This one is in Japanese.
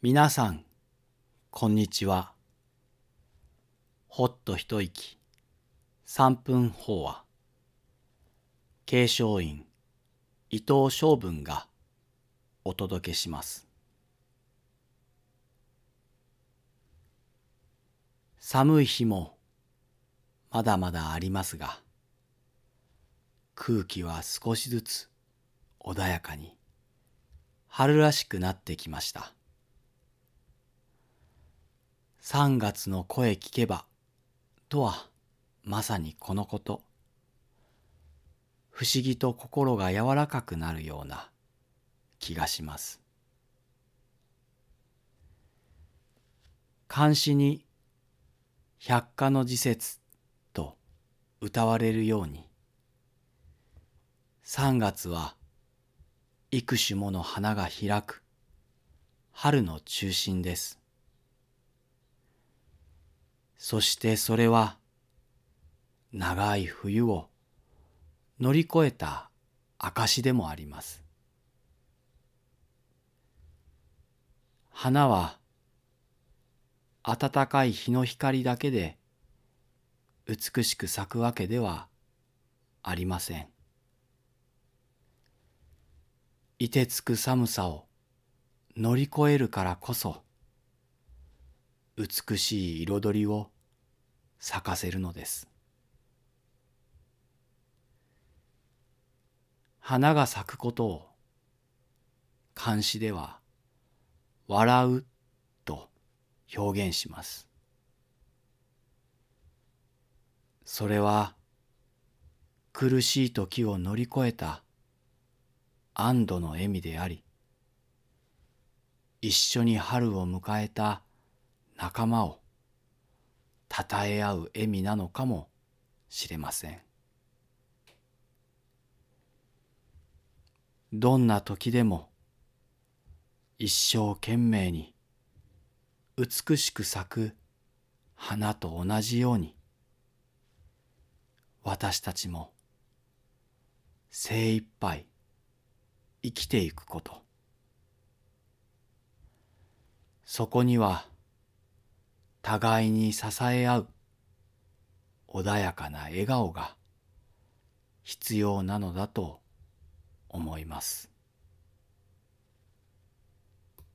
皆さん、こんにちは。ほっと一息、三分法話。継承院、伊藤昌文がお届けします。寒い日もまだまだありますが、空気は少しずつ穏やかに春らしくなってきました。三月の声聞けばとはまさにこのこと。不思議と心が柔らかくなるような気がします。漢詩に百花の時節と歌われるように、三月は幾種もの花が開く春の中心です。そしてそれは長い冬を乗り越えた証でもあります。花は暖かい日の光だけで美しく咲くわけではありません。凍てつく寒さを乗り越えるからこそ美しい彩りを咲かせるのです。花が咲くことを漢詩では笑うと表現します。それは苦しい時を乗り越えた安堵の笑みであり、一緒に春を迎えた仲間をたたえ合う笑みなのかもしれません。どんな時でも一生懸命に美しく咲く花と同じように私たちも精一杯生きていくことそこには互いに支え合う穏やかな笑顔が必要なのだと思います。